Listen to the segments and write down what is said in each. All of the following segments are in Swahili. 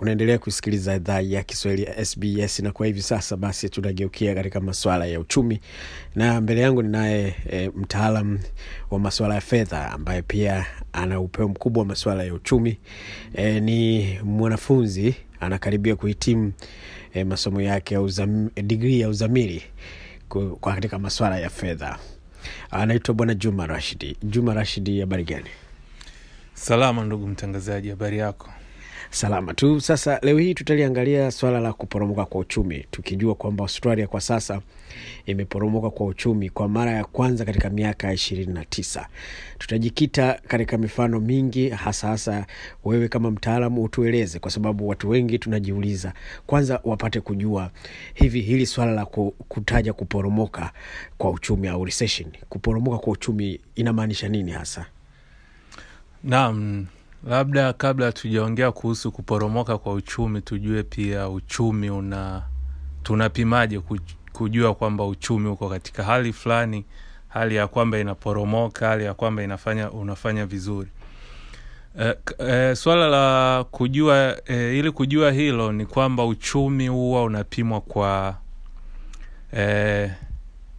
unaendelea kusikiliza idhaa ya kiswahili ya sbs na kwa hivi sasa basi tunageukia katika maswala ya uchumi. Na mbele yangu ninaye e, mtaalam wa maswala ya fedha ambaye pia ana upeo mkubwa wa maswala ya uchumi. E, ni mwanafunzi anakaribia kuhitimu e, masomo yake ya uzam, digrii ya uzamili ku- kwa katika maswala ya fedha. Anaitwa bwana juma rashidi. Juma rashidi habari gani? Salama ndugu mtangazaji, habari yako? Salama tu. Sasa leo hii tutaliangalia swala la kuporomoka kwa uchumi tukijua kwamba australia kwa sasa imeporomoka kwa uchumi kwa mara ya kwanza katika miaka ishirini na tisa. Tutajikita katika mifano mingi hasa hasa wewe kama mtaalamu utueleze kwa sababu watu wengi tunajiuliza kwanza wapate kujua hivi hili swala la kutaja kuporomoka kwa uchumi au recession. Kuporomoka kwa uchumi inamaanisha nini hasa? Naam, labda kabla hatujaongea kuhusu kuporomoka kwa uchumi, tujue pia uchumi una tunapimaje kujua kwamba uchumi uko katika hali fulani, hali ya kwamba inaporomoka, hali ya kwamba inafanya unafanya vizuri. E, e, swala la kujua e, ili kujua hilo ni kwamba uchumi huwa unapimwa kwa e,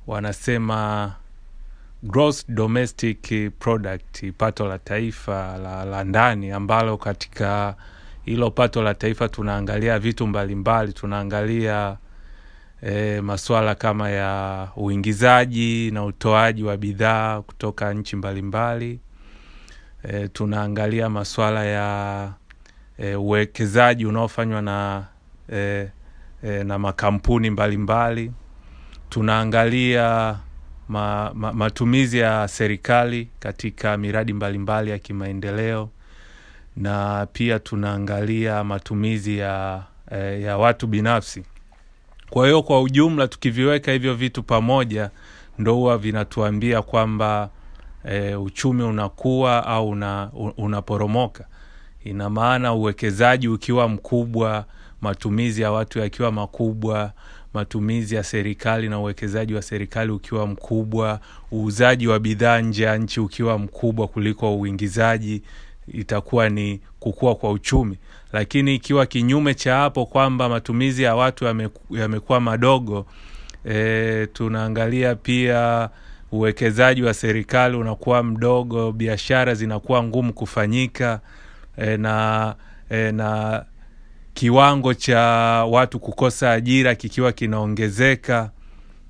wanasema gross domestic product pato la taifa la, la ndani ambalo katika hilo pato la taifa tunaangalia vitu mbalimbali. Tunaangalia e, masuala kama ya uingizaji na utoaji wa bidhaa kutoka nchi mbalimbali. E, tunaangalia masuala ya e, uwekezaji unaofanywa na e, e, na makampuni mbalimbali. Mbali tunaangalia ma, ma, matumizi ya serikali katika miradi mbalimbali ya kimaendeleo. Na pia tunaangalia matumizi ya, eh, ya watu binafsi. Kwa hiyo kwa ujumla tukiviweka hivyo vitu pamoja ndo huwa vinatuambia kwamba e, uchumi unakuwa au una, unaporomoka. Ina maana uwekezaji ukiwa mkubwa matumizi ya watu yakiwa makubwa matumizi ya serikali na uwekezaji wa serikali ukiwa mkubwa uuzaji wa bidhaa nje ya nchi ukiwa mkubwa kuliko uingizaji itakuwa ni kukua kwa uchumi. Lakini ikiwa kinyume cha hapo kwamba matumizi ya watu yameku- yamekuwa madogo e, tunaangalia pia uwekezaji wa serikali unakuwa mdogo biashara zinakuwa ngumu kufanyika e, na e, na kiwango cha watu kukosa ajira kikiwa kinaongezeka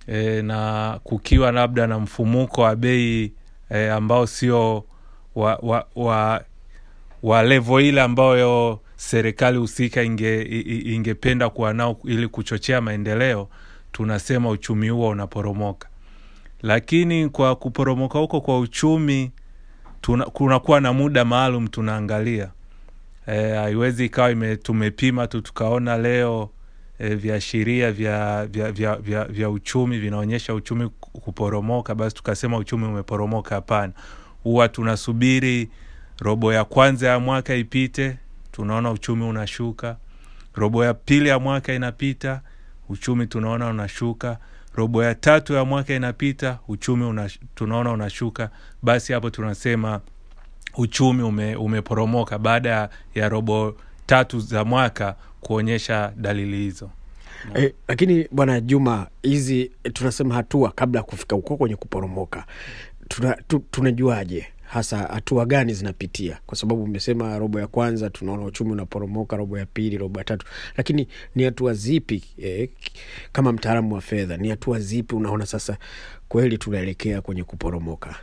e, na kukiwa labda na mfumuko wa bei e, ambao sio wa, wa, wa, wa levo ile ambayo serikali husika inge, ingependa kuwa nao ili kuchochea maendeleo tunasema uchumi huo unaporomoka. Lakini kwa kuporomoka huko kwa uchumi kunakuwa na muda maalum tunaangalia Eh, haiwezi ikawa ime, tumepima tu tukaona leo e, viashiria vya, vya, vya, vya, vya uchumi vinaonyesha uchumi kuporomoka basi tukasema uchumi umeporomoka. Hapana huwa tunasubiri robo ya kwanza ya mwaka ipite tunaona uchumi unashuka. Robo ya pili ya mwaka inapita uchumi tunaona unashuka. Robo ya tatu ya mwaka inapita uchumi una, tunaona unashuka. Basi hapo tunasema uchumi ume, umeporomoka baada ya, robo tatu za mwaka kuonyesha dalili hizo E, lakini bwana Juma, hizi tunasema hatua kabla ya kufika huko kwenye kuporomoka, tuna, tu, tunajuaje hasa hatua gani zinapitia? Kwa sababu umesema robo ya kwanza tunaona uchumi unaporomoka, robo ya pili, robo ya tatu, lakini ni hatua zipi eh, kama mtaalamu wa fedha, ni hatua zipi unaona sasa kweli tunaelekea kwenye kuporomoka?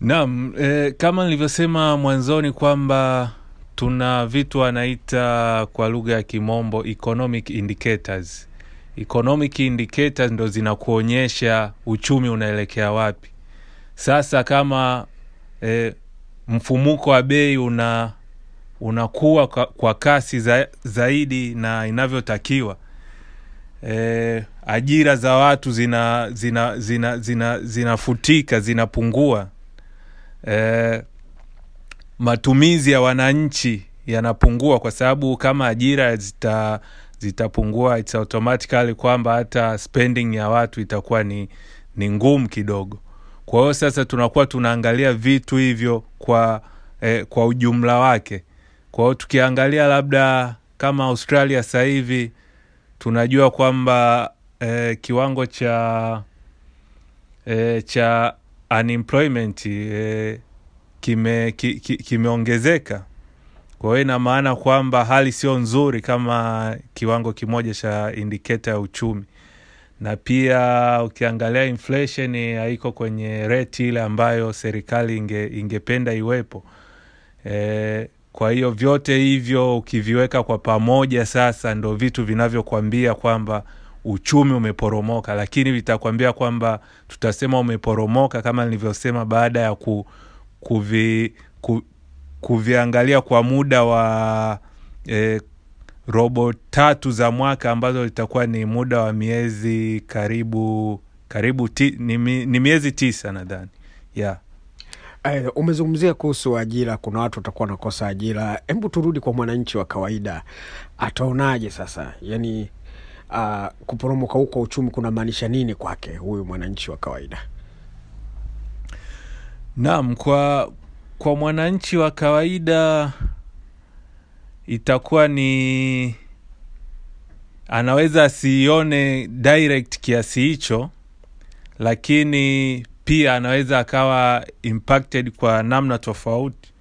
Naam, e, kama nilivyosema mwanzoni kwamba tuna vitu wanaita kwa lugha ya kimombo economic indicators. Economic indicators ndo zinakuonyesha uchumi unaelekea wapi. Sasa kama e, mfumuko wa bei una unakuwa kwa, kwa kasi za, zaidi na inavyotakiwa e, ajira za watu zina zina zina zina zinafutika zinapungua eh, matumizi ya wananchi yanapungua kwa sababu kama ajira zita zitapungua it's automatically kwamba hata spending ya watu itakuwa ni, ni ngumu kidogo. Kwa hiyo sasa tunakuwa tunaangalia vitu hivyo kwa eh, kwa ujumla wake. Kwa hiyo tukiangalia labda kama australia sasa hivi tunajua kwamba eh, kiwango cha eh, cha unemployment eh, kime ki, ki, kimeongezeka. Kwa hiyo ina maana kwamba hali sio nzuri kama kiwango kimoja cha indiketa ya uchumi. Na pia ukiangalia inflation haiko kwenye reti ile ambayo serikali inge, ingependa iwepo. E, kwa hiyo vyote hivyo ukiviweka kwa pamoja sasa ndo vitu vinavyokwambia kwamba uchumi umeporomoka lakini vitakwambia kwamba tutasema umeporomoka kama nilivyosema baada ya ku, kuvi, ku, kuviangalia kwa muda wa eh, robo tatu za mwaka ambazo litakuwa ni muda wa miezi karibu karibu ti, ni, ni miezi tisa nadhani yeah. Eh, umezungumzia kuhusu ajira, kuna watu watakuwa wanakosa ajira. Hebu turudi kwa mwananchi wa kawaida, ataonaje sasa? Yani uh, kuporomoka huko uchumi kuna maanisha nini kwake huyu mwananchi wa kawaida? Naam, kwa kwa mwananchi wa kawaida itakuwa ni anaweza asiione direct kiasi hicho, lakini pia anaweza akawa impacted kwa namna tofauti.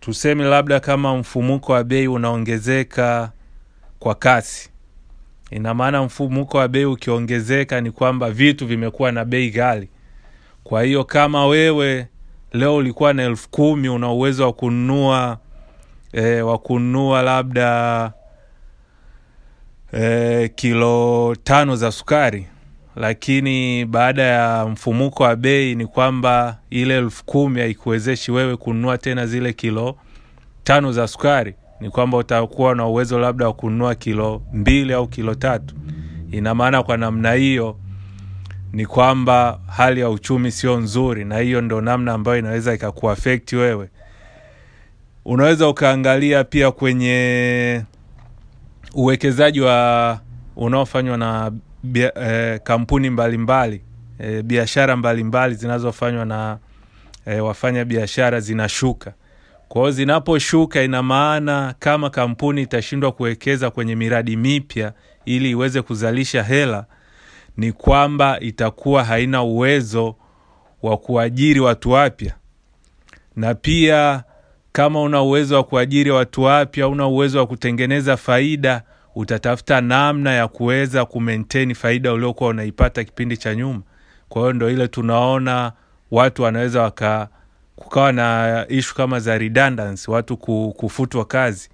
Tuseme labda kama mfumuko wa bei unaongezeka kwa kasi, ina maana mfumuko wa bei ukiongezeka ni kwamba vitu vimekuwa na bei ghali. Kwa hiyo kama wewe leo ulikuwa na elfu kumi una uwezo wa kununua e, wa kununua labda e, kilo tano za sukari lakini baada ya mfumuko wa bei ni kwamba ile elfu kumi haikuwezeshi wewe kununua tena zile kilo tano za sukari ni kwamba utakuwa na uwezo labda wa kununua kilo mbili au kilo tatu. Ina maana kwa namna hiyo ni kwamba hali ya uchumi sio nzuri na hiyo ndo namna ambayo inaweza ikakuafekti wewe. Unaweza ukaangalia pia kwenye uwekezaji wa unaofanywa na bia, eh, kampuni mbalimbali eh, biashara mbalimbali zinazofanywa na eh, wafanya biashara zinashuka kwa zinaposhuka ina maana kama kampuni itashindwa kuwekeza kwenye miradi mipya ili iweze kuzalisha hela ni kwamba itakuwa haina uwezo wa kuajiri watu wapya. Na pia kama una uwezo wa kuajiri watu wapya una uwezo wa kutengeneza faida utatafuta namna ya kuweza kumaintain faida uliokuwa unaipata kipindi cha nyuma. Kwa hiyo ndo ile tunaona watu wanaweza waka kukawa na ishu kama za redundancy watu kufutwa kazi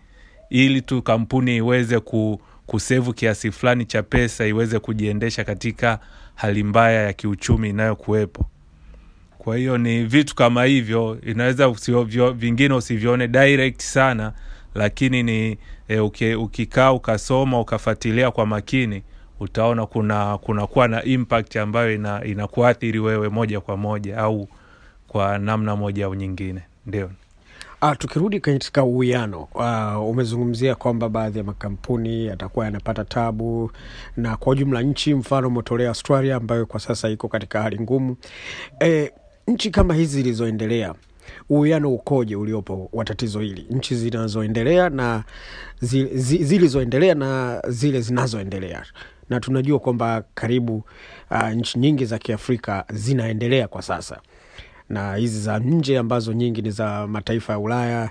ili tu kampuni iweze ku, kusevu kiasi fulani cha pesa iweze kujiendesha katika hali mbaya ya kiuchumi inayokuwepo. Kwa hiyo ni vitu kama hivyo inaweza usivyo, vingine usivione direct sana lakini ni e, uke, ukikaa ukasoma ukafuatilia kwa makini utaona kuna kunakuwa na impact ambayo ina, inakuathiri wewe moja kwa moja au kwa namna moja au nyingine. Ndio. Ah, tukirudi katika uwiano uh, umezungumzia kwamba baadhi ya makampuni yatakuwa yanapata tabu na kwa ujumla nchi mfano umetolea Australia ambayo kwa sasa iko katika hali ngumu. E, nchi kama hizi zilizoendelea uwiano ukoje uliopo wa tatizo hili, nchi zinazoendelea na zi, zi, zilizoendelea na zile zinazoendelea, na tunajua kwamba karibu uh, nchi nyingi za Kiafrika zinaendelea kwa sasa na hizi za nje ambazo nyingi ni za mataifa ya Ulaya,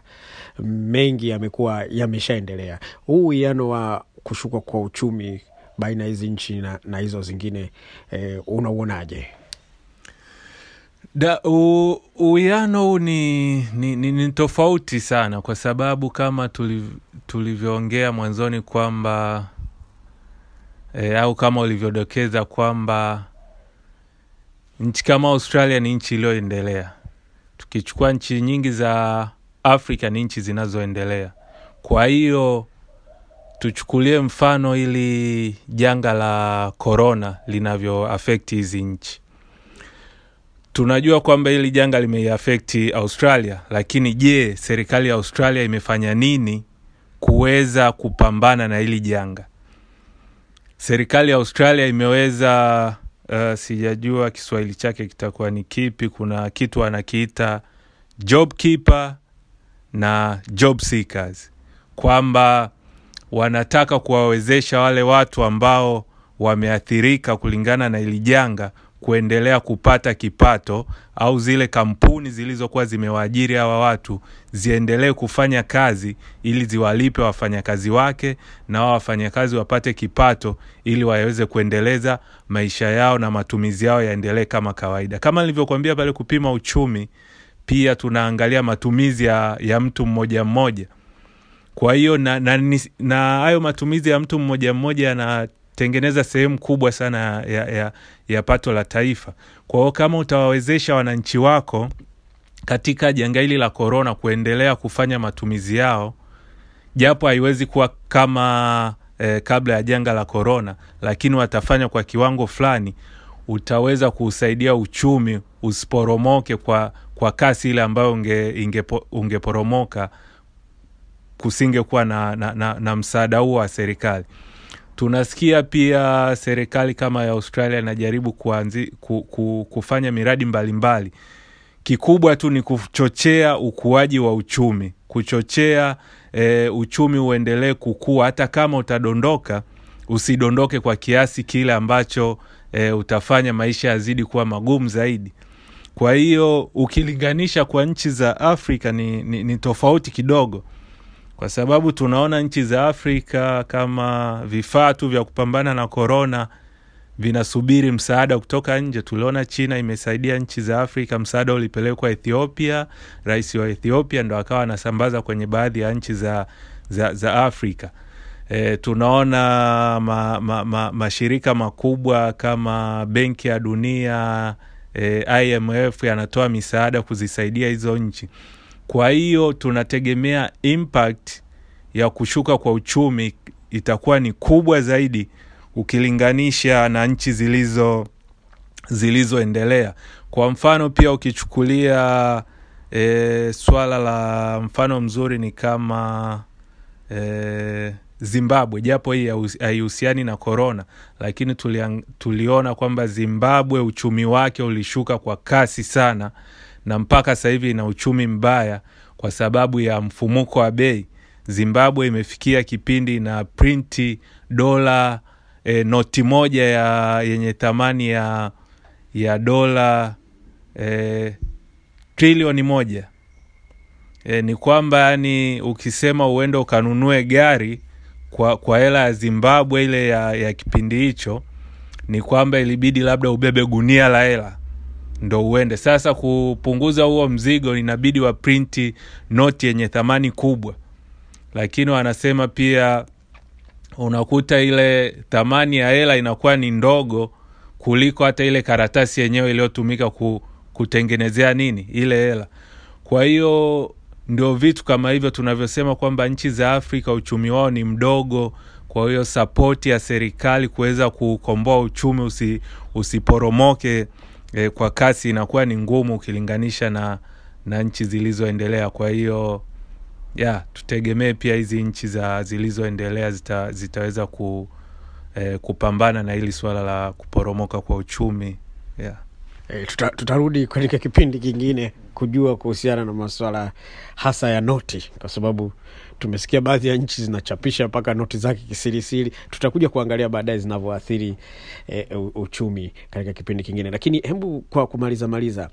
mengi yamekuwa yameshaendelea. Huu uwiano wa kushuka kwa uchumi baina ya hizi nchi na, na hizo zingine eh, unauonaje? Da, u- uwiano huu ni, ni, ni, ni tofauti sana kwa sababu kama tuliv, tulivyoongea mwanzoni kwamba e, au kama ulivyodokeza kwamba nchi kama Australia ni nchi iliyoendelea. Tukichukua nchi nyingi za Afrika ni nchi zinazoendelea. Kwa hiyo tuchukulie mfano ili janga la corona linavyo afekti hizi nchi tunajua kwamba hili janga limeiafekti Australia, lakini je, serikali ya Australia imefanya nini kuweza kupambana na hili janga? Serikali ya Australia imeweza uh, sijajua Kiswahili chake kitakuwa ni kipi. Kuna kitu anakiita job keeper na job seekers. kwamba wanataka kuwawezesha wale watu ambao wameathirika kulingana na hili janga kuendelea kupata kipato au zile kampuni zilizokuwa zimewaajiri hawa watu ziendelee kufanya kazi ili ziwalipe wafanyakazi wake na wao wafanyakazi wapate kipato ili waweze kuendeleza maisha yao na matumizi yao yaendelee kama kawaida. Kama nilivyokuambia pale, kupima uchumi, pia tunaangalia matumizi ya, ya mtu mmoja mmoja. Kwa hiyo na, na, hayo matumizi ya mtu mmoja mmoja yanatengeneza sehemu kubwa sana ya, ya, ya pato la taifa. Kwa hiyo kama utawawezesha wananchi wako katika janga hili la korona kuendelea kufanya matumizi yao, japo haiwezi kuwa kama eh, kabla ya janga la korona, lakini watafanya kwa kiwango fulani, utaweza kuusaidia uchumi usiporomoke kwa, kwa kasi ile ambayo unge, ingepo, ungeporomoka kusingekuwa na, na, na, na msaada huo wa serikali. Tunasikia pia serikali kama ya Australia inajaribu kuanzi, ku, ku, kufanya miradi mbalimbali mbali. Kikubwa tu ni kuchochea ukuaji wa uchumi, kuchochea e, uchumi uendelee kukua. Hata kama utadondoka, usidondoke kwa kiasi kile ambacho e, utafanya maisha yazidi kuwa magumu zaidi. Kwa hiyo ukilinganisha kwa nchi za Afrika ni, ni, ni tofauti kidogo kwa sababu tunaona nchi za Afrika kama vifaa tu vya kupambana na korona vinasubiri msaada kutoka nje. Tuliona China imesaidia nchi za Afrika, msaada ulipelekwa Ethiopia. Rais wa Ethiopia ndo akawa anasambaza kwenye baadhi ya nchi za, za, za Afrika. E, tunaona ma, ma, ma, mashirika makubwa kama Benki ya Dunia e, IMF yanatoa misaada kuzisaidia hizo nchi. Kwa hiyo tunategemea impact ya kushuka kwa uchumi itakuwa ni kubwa zaidi ukilinganisha na nchi zilizo zilizoendelea. Kwa mfano pia ukichukulia e, swala la mfano mzuri ni kama e, Zimbabwe, japo hii haihusiani na korona, lakini tuliang, tuliona kwamba Zimbabwe uchumi wake ulishuka kwa kasi sana na mpaka sasa hivi ina uchumi mbaya kwa sababu ya mfumuko wa bei. Zimbabwe imefikia kipindi na printi dola e, noti moja ya yenye thamani ya ya dola e, trilioni moja. E, ni kwamba yani ukisema uende ukanunue gari kwa kwa hela ya Zimbabwe ile ya, ya kipindi hicho ni kwamba ilibidi labda ubebe gunia la hela ndo uende. Sasa kupunguza huo mzigo, inabidi wa printi noti yenye thamani kubwa, lakini wanasema pia unakuta ile thamani ya hela inakuwa ni ndogo kuliko hata ile karatasi yenyewe iliyotumika ku, kutengenezea nini ile hela. Kwa hiyo ndio vitu kama hivyo tunavyosema kwamba nchi za Afrika uchumi wao ni mdogo. Kwa hiyo sapoti ya serikali kuweza kukomboa uchumi usi, usiporomoke e, kwa kasi inakuwa ni ngumu ukilinganisha na, na nchi zilizoendelea. Kwa hiyo ya tutegemee pia hizi nchi za zilizoendelea zita, zitaweza ku, eh, kupambana na hili suala la kuporomoka kwa uchumi yeah. E, tuta, tutarudi katika kipindi kingine kujua kuhusiana na maswala hasa ya noti, kwa sababu tumesikia baadhi ya nchi zinachapisha mpaka noti zake kisirisiri. Tutakuja kuangalia baadaye zinavyoathiri e, uchumi katika kipindi kingine, lakini hebu kwa kumaliza maliza,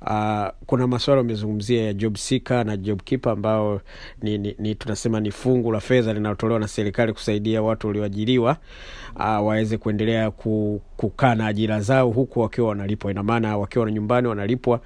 uh, kuna maswala amezungumzia ya job seeker na job keeper ambao ni, ni, ni tunasema ni fungu la fedha linalotolewa na serikali kusaidia watu walioajiriwa uh, waweze kuendelea ku, kukaa na ajira zao huku wakiwa wanalipwa. Ina maana wakiwa nyumbani wanalipwa,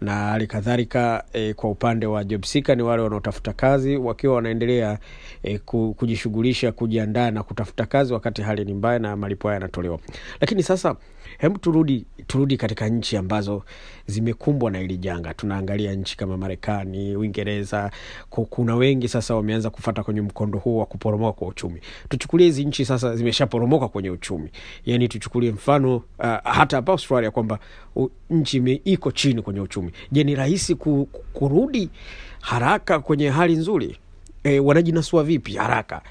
na hali kadhalika e, kwa upande wa job seeker ni wale wanaotafuta kazi wakiwa wanaendelea e, kujishughulisha kujiandaa na kutafuta kazi wakati hali ni mbaya na malipo haya yanatolewa. Lakini sasa hebu turudi turudi katika nchi ambazo zimekumbwa na hili janga. Tunaangalia nchi kama Marekani, Uingereza. Kuna wengi sasa wameanza kufata kwenye mkondo huu wa kuporomoka kwa uchumi. Tuchukulie hizi nchi sasa zimeshaporomoka kwenye uchumi, yani tuchukulie mfano uh, hata hapa Australia kwamba nchi iko chini kwenye uchumi. Je, ni rahisi ku, kurudi haraka kwenye hali nzuri? e, wanajinasua vipi haraka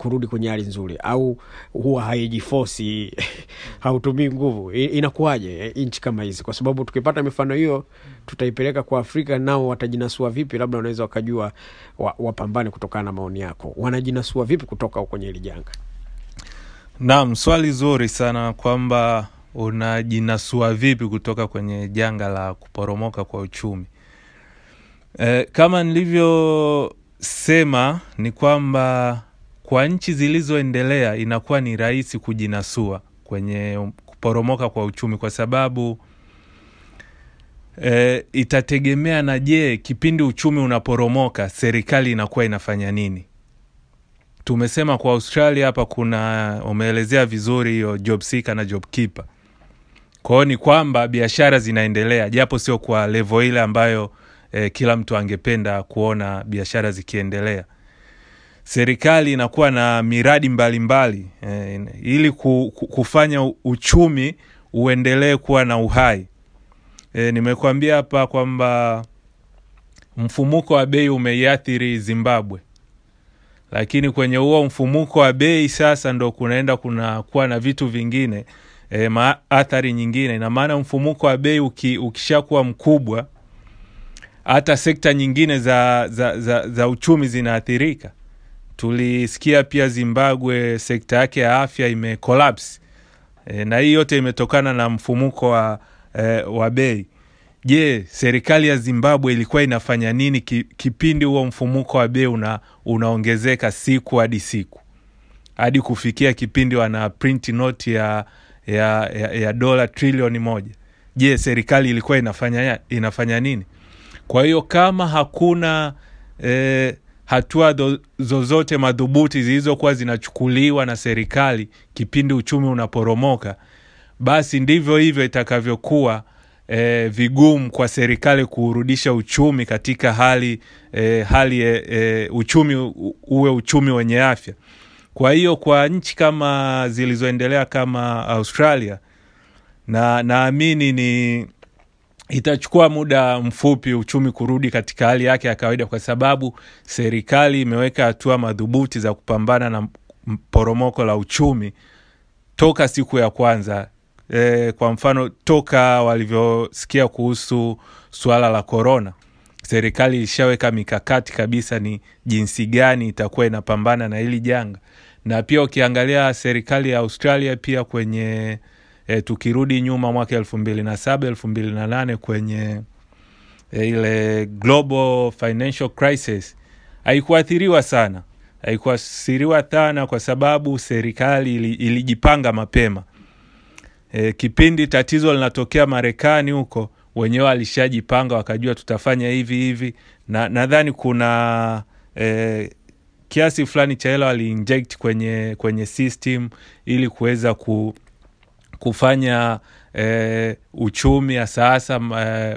kurudi kwenye hali nzuri au huwa haijifosi hautumii nguvu. Inakuwaje e, nchi kama hizi? Kwa sababu tukipata mifano hiyo tutaipeleka kwa afrika nao watajinasua vipi? Labda wanaweza wakajua wa, wapambane kutokana na maoni yako. Wanajinasua vipi kutoka kwenye hili janga? Naam swali zuri sana kwamba unajinasua vipi kutoka kwenye janga la kuporomoka kwa uchumi. E, kama nilivyosema ni kwamba kwa nchi zilizoendelea inakuwa ni rahisi kujinasua kwenye kuporomoka kwa uchumi kwa sababu e, itategemea na je kipindi uchumi unaporomoka serikali inakuwa inafanya nini? Tumesema kwa australia hapa kuna umeelezea vizuri hiyo job seeker na job keeper. Kwao ni kwamba biashara zinaendelea japo sio kwa levo ile ambayo eh, kila mtu angependa kuona biashara zikiendelea serikali inakuwa na miradi mbalimbali mbali, eh, ili ku, ku, kufanya uchumi uendelee kuwa na uhai. Eh, nimekuambia hapa kwamba mfumuko wa bei umeiathiri zimbabwe. Lakini kwenye huo mfumuko wa bei sasa ndo kunaenda kunakuwa na vitu vingine e, maathari nyingine. Ina maana mfumuko wa bei uki, ukishakuwa mkubwa hata sekta nyingine za, za, za, za uchumi zinaathirika tulisikia pia zimbabwe sekta yake ya afya imekolapse e, na hii yote imetokana na mfumuko wa, e, wa bei. Je serikali ya zimbabwe ilikuwa inafanya nini ki, kipindi huo mfumuko wa bei una, unaongezeka siku hadi siku? Hadi kufikia kipindi wana print noti ya, ya, ya, ya dola trilioni moja. Je serikali ilikuwa inafanya, inafanya nini? Kwa hiyo kama hakuna eh, hatua zozote madhubuti zilizokuwa zinachukuliwa na serikali kipindi uchumi unaporomoka basi ndivyo hivyo itakavyokuwa e, vigumu kwa serikali kuurudisha uchumi katika hali e, hali e, e, uchumi uwe uchumi wenye afya. Kwa hiyo kwa nchi kama zilizoendelea kama australia na naamini ni itachukua muda mfupi uchumi kurudi katika hali yake ya kawaida kwa sababu serikali imeweka hatua madhubuti za kupambana na poromoko la uchumi toka siku ya kwanza. E, kwa mfano toka walivyosikia kuhusu suala la korona serikali ilishaweka mikakati kabisa ni jinsi gani itakuwa inapambana na hili janga. Na pia ukiangalia serikali ya australia pia kwenye e, tukirudi nyuma mwaka elfu mbili na saba elfu mbili na nane kwenye e, ile global financial crisis haikuathiriwa sana. Haikuathiriwa sana kwa sababu serikali ili, ilijipanga mapema. E, kipindi tatizo linatokea marekani huko wenyewe walishajipanga wakajua tutafanya hivi hivi. Na nadhani kuna e, kiasi fulani cha hela waliinject kwenye kwenye system ili kuweza ku, kufanya e, uchumi hasa hasa e,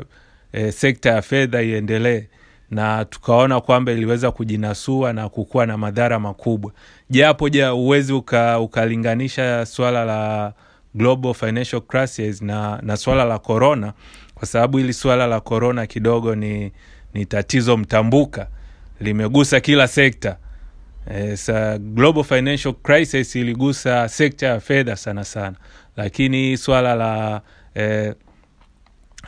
e, sekta ya fedha iendelee. Na tukaona kwamba iliweza kujinasua na kukuwa na madhara makubwa. Japo ja uwezi uka, ukalinganisha swala la global financial crisis na, na swala la corona kwa sababu hili swala la corona kidogo ni, ni tatizo mtambuka. Limegusa kila sekta. E, sa global financial crisis iligusa sekta ya fedha sana sana lakini swala la eh,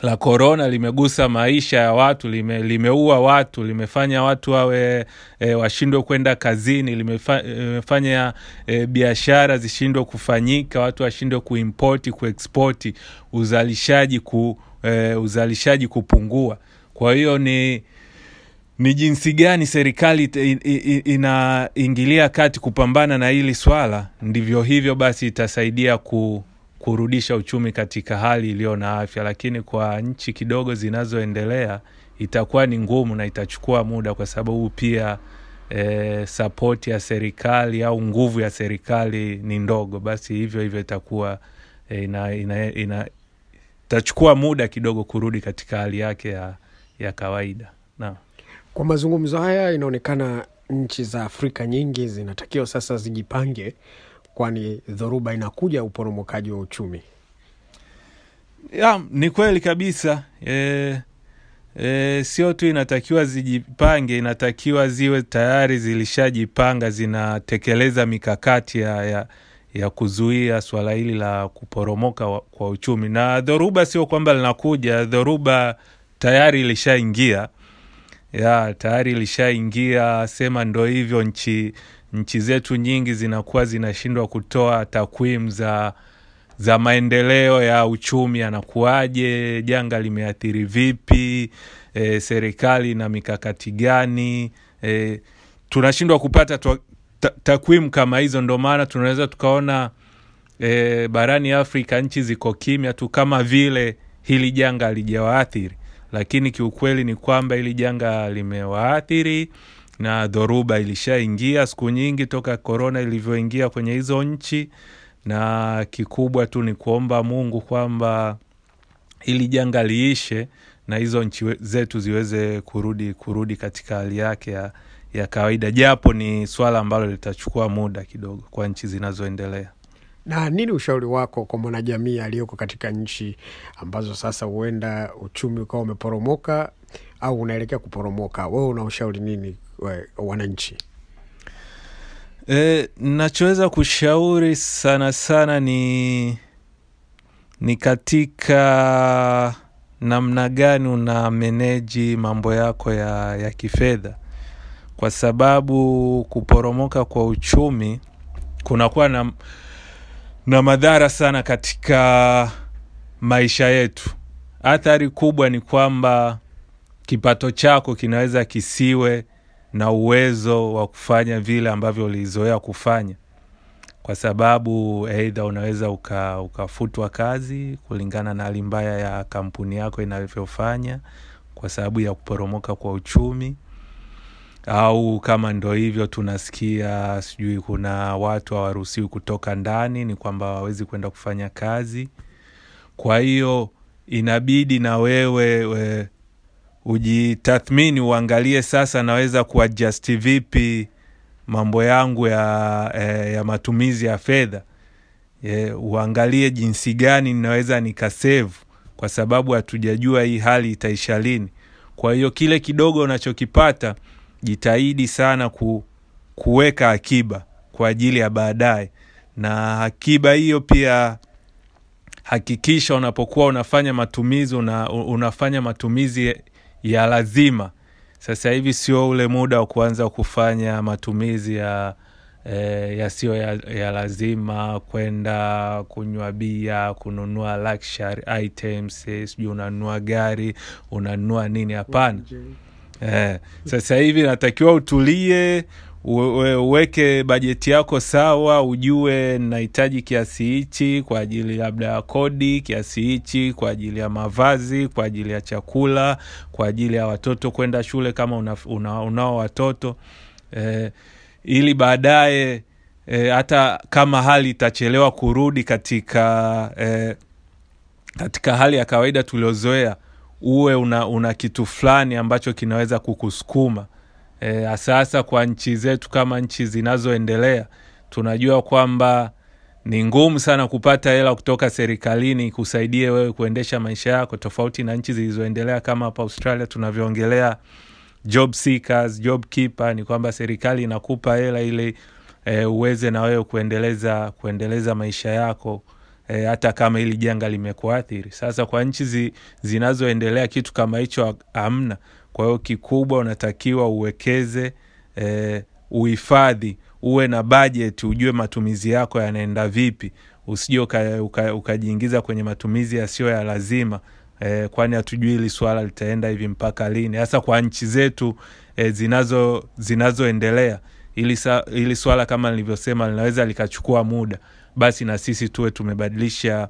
la korona limegusa maisha ya watu lime, limeua watu limefanya watu wawe e, washindwe kwenda kazini limefa, limefanya e, biashara zishindwe kufanyika watu washindwe kuimpoti kuekspoti uzalishaji ku, e, uzalishaji kupungua. Kwa hiyo ni ni jinsi gani serikali inaingilia kati kupambana na hili swala ndivyo hivyo basi itasaidia ku, kurudisha uchumi katika hali iliyo na afya lakini kwa nchi kidogo zinazoendelea itakuwa ni ngumu na itachukua muda kwa sababu pia e, sapoti ya serikali au nguvu ya serikali ni ndogo. Basi hivyo hivyo itakuwa e, ina, ina, ina, itachukua muda kidogo kurudi katika hali yake ya, ya kawaida. Na kwa mazungumzo haya inaonekana nchi za afrika nyingi zinatakiwa sasa zijipange kwani dhoruba inakuja uporomokaji wa uchumi ya, ni kweli kabisa e, E, sio tu inatakiwa zijipange, inatakiwa ziwe tayari zilishajipanga, zinatekeleza mikakati ya, ya, ya kuzuia swala hili la kuporomoka wa, kwa uchumi. Na dhoruba sio kwamba linakuja, dhoruba tayari ilishaingia ya tayari ilishaingia. Sema ndo hivyo, nchi nchi zetu nyingi zinakuwa zinashindwa kutoa takwimu za za maendeleo ya uchumi. Anakuwaje, janga limeathiri vipi, e, serikali na mikakati gani? E, tunashindwa kupata ta- takwimu kama hizo. Ndo maana tunaweza tukaona e, barani Afrika nchi ziko kimya tu kama vile hili janga halijawaathiri, lakini kiukweli ni kwamba hili janga limewaathiri na dhoruba ilishaingia siku nyingi toka korona ilivyoingia kwenye hizo nchi na kikubwa tu ni kuomba Mungu kwamba hili janga liishe na hizo nchi zetu ziweze kurudi kurudi katika hali yake ya, ya kawaida, japo ni swala ambalo litachukua muda kidogo kwa nchi zinazoendelea. Na nini ushauri wako kwa mwanajamii aliyoko katika nchi ambazo sasa huenda uchumi ukawa umeporomoka au unaelekea kuporomoka? Wewe una ushauri nini wananchi? E, nachoweza kushauri sana sana ni ni katika namna gani una meneji mambo yako ya, ya kifedha, kwa sababu kuporomoka kwa uchumi kunakuwa na, na madhara sana katika maisha yetu. Athari kubwa ni kwamba kipato chako kinaweza kisiwe na uwezo wa kufanya vile ambavyo ulizoea kufanya, kwa sababu eidha unaweza uka, ukafutwa kazi kulingana na hali mbaya ya kampuni yako inavyofanya kwa sababu ya kuporomoka kwa uchumi, au kama ndo hivyo tunasikia sijui kuna watu hawaruhusiwi kutoka ndani, ni kwamba wawezi kwenda kufanya kazi. Kwa hiyo inabidi na wewe we, ujitathmini uangalie sasa naweza kuadjust vipi mambo yangu ya, eh, ya matumizi ya fedha. Yeah, uangalie jinsi gani ninaweza nikasevu, kwa sababu hatujajua hii hali itaisha lini. Kwa hiyo kile kidogo unachokipata jitahidi sana ku, kuweka akiba kwa ajili ya baadaye. Na akiba hiyo pia hakikisha unapokuwa unafanya matumizi una, unafanya matumizi ya lazima. Sasa hivi sio ule muda wa kuanza kufanya matumizi ya eh, yasiyo ya, ya lazima, kwenda kunywa bia, kununua luxury items, eh, sijui unanunua gari, unanunua nini. Hapana. Eh, sasa hivi natakiwa utulie uweke bajeti yako sawa, ujue nahitaji kiasi hichi kwa ajili labda ya kodi, kiasi hichi kwa ajili ya mavazi, kwa ajili ya chakula, kwa ajili ya watoto kwenda shule kama una, una, unao watoto. Eh, ili baadaye eh, hata kama hali itachelewa kurudi katika eh, katika hali ya kawaida tuliozoea uwe una, una kitu fulani ambacho kinaweza kukusukuma e, hasa kwa nchi zetu kama nchi zinazoendelea tunajua kwamba ni ngumu sana kupata hela kutoka serikalini kusaidie wewe kuendesha maisha yako tofauti na nchi zilizoendelea kama hapa australia tunavyoongelea job seekers, job keeper ni kwamba serikali inakupa hela ili e, uweze na wewe kuendeleza kuendeleza maisha yako e, hata kama hili janga limekuathiri. Sasa kwa nchi zi, zinazoendelea kitu kama hicho ha- hamna. Kwa hiyo kikubwa unatakiwa uwekeze eh, uhifadhi, uwe na bajeti, ujue matumizi yako yanaenda vipi, usije ukajiingiza uka, uka kwenye matumizi yasiyo ya lazima eh, kwani hatujui hili swala litaenda hivi mpaka lini, hasa kwa nchi zetu eh, zinazo zinazoendelea. Ili, sa, ili swala kama nilivyosema linaweza likachukua muda, basi na sisi tuwe tumebadilisha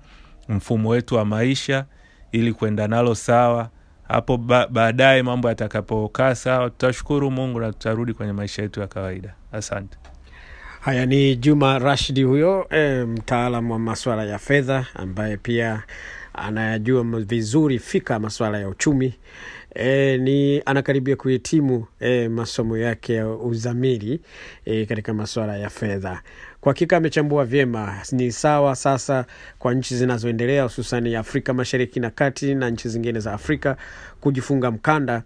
mfumo wetu wa maisha ili kuenda nalo sawa. Hapo ba, baadaye mambo yatakapokaa sawa, tutashukuru Mungu na tutarudi kwenye maisha yetu ya kawaida. Asante. Haya ni Juma Rashidi huyo e, mtaalam wa maswala ya fedha ambaye pia anayajua vizuri fika maswala ya uchumi e, ni anakaribia kuhitimu e, masomo yake ya uzamili e, katika masuala ya fedha. Kwa hakika amechambua vyema. Ni sawa sasa kwa nchi zinazoendelea hususani Afrika Mashariki na Kati na nchi zingine za Afrika kujifunga mkanda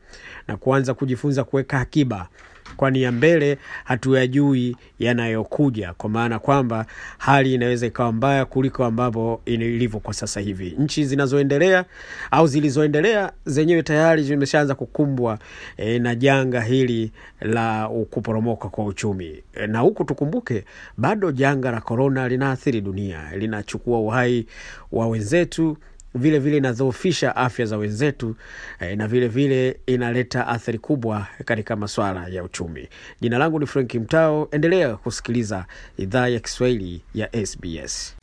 na kuanza kujifunza kuweka akiba kwani ya mbele hatuyajui yanayokuja, kwa maana kwamba hali inaweza ikawa mbaya kuliko ambavyo ilivyo kwa sasa hivi. Nchi zinazoendelea au zilizoendelea zenyewe tayari zimeshaanza kukumbwa e, na janga hili la kuporomoka kwa uchumi e, na huku tukumbuke bado janga la korona linaathiri dunia, linachukua uhai wa wenzetu vile vile inadhoofisha afya za wenzetu eh, na vile vile inaleta athari kubwa katika masuala ya uchumi. Jina langu ni Frank Mtao, endelea kusikiliza idhaa ya Kiswahili ya SBS.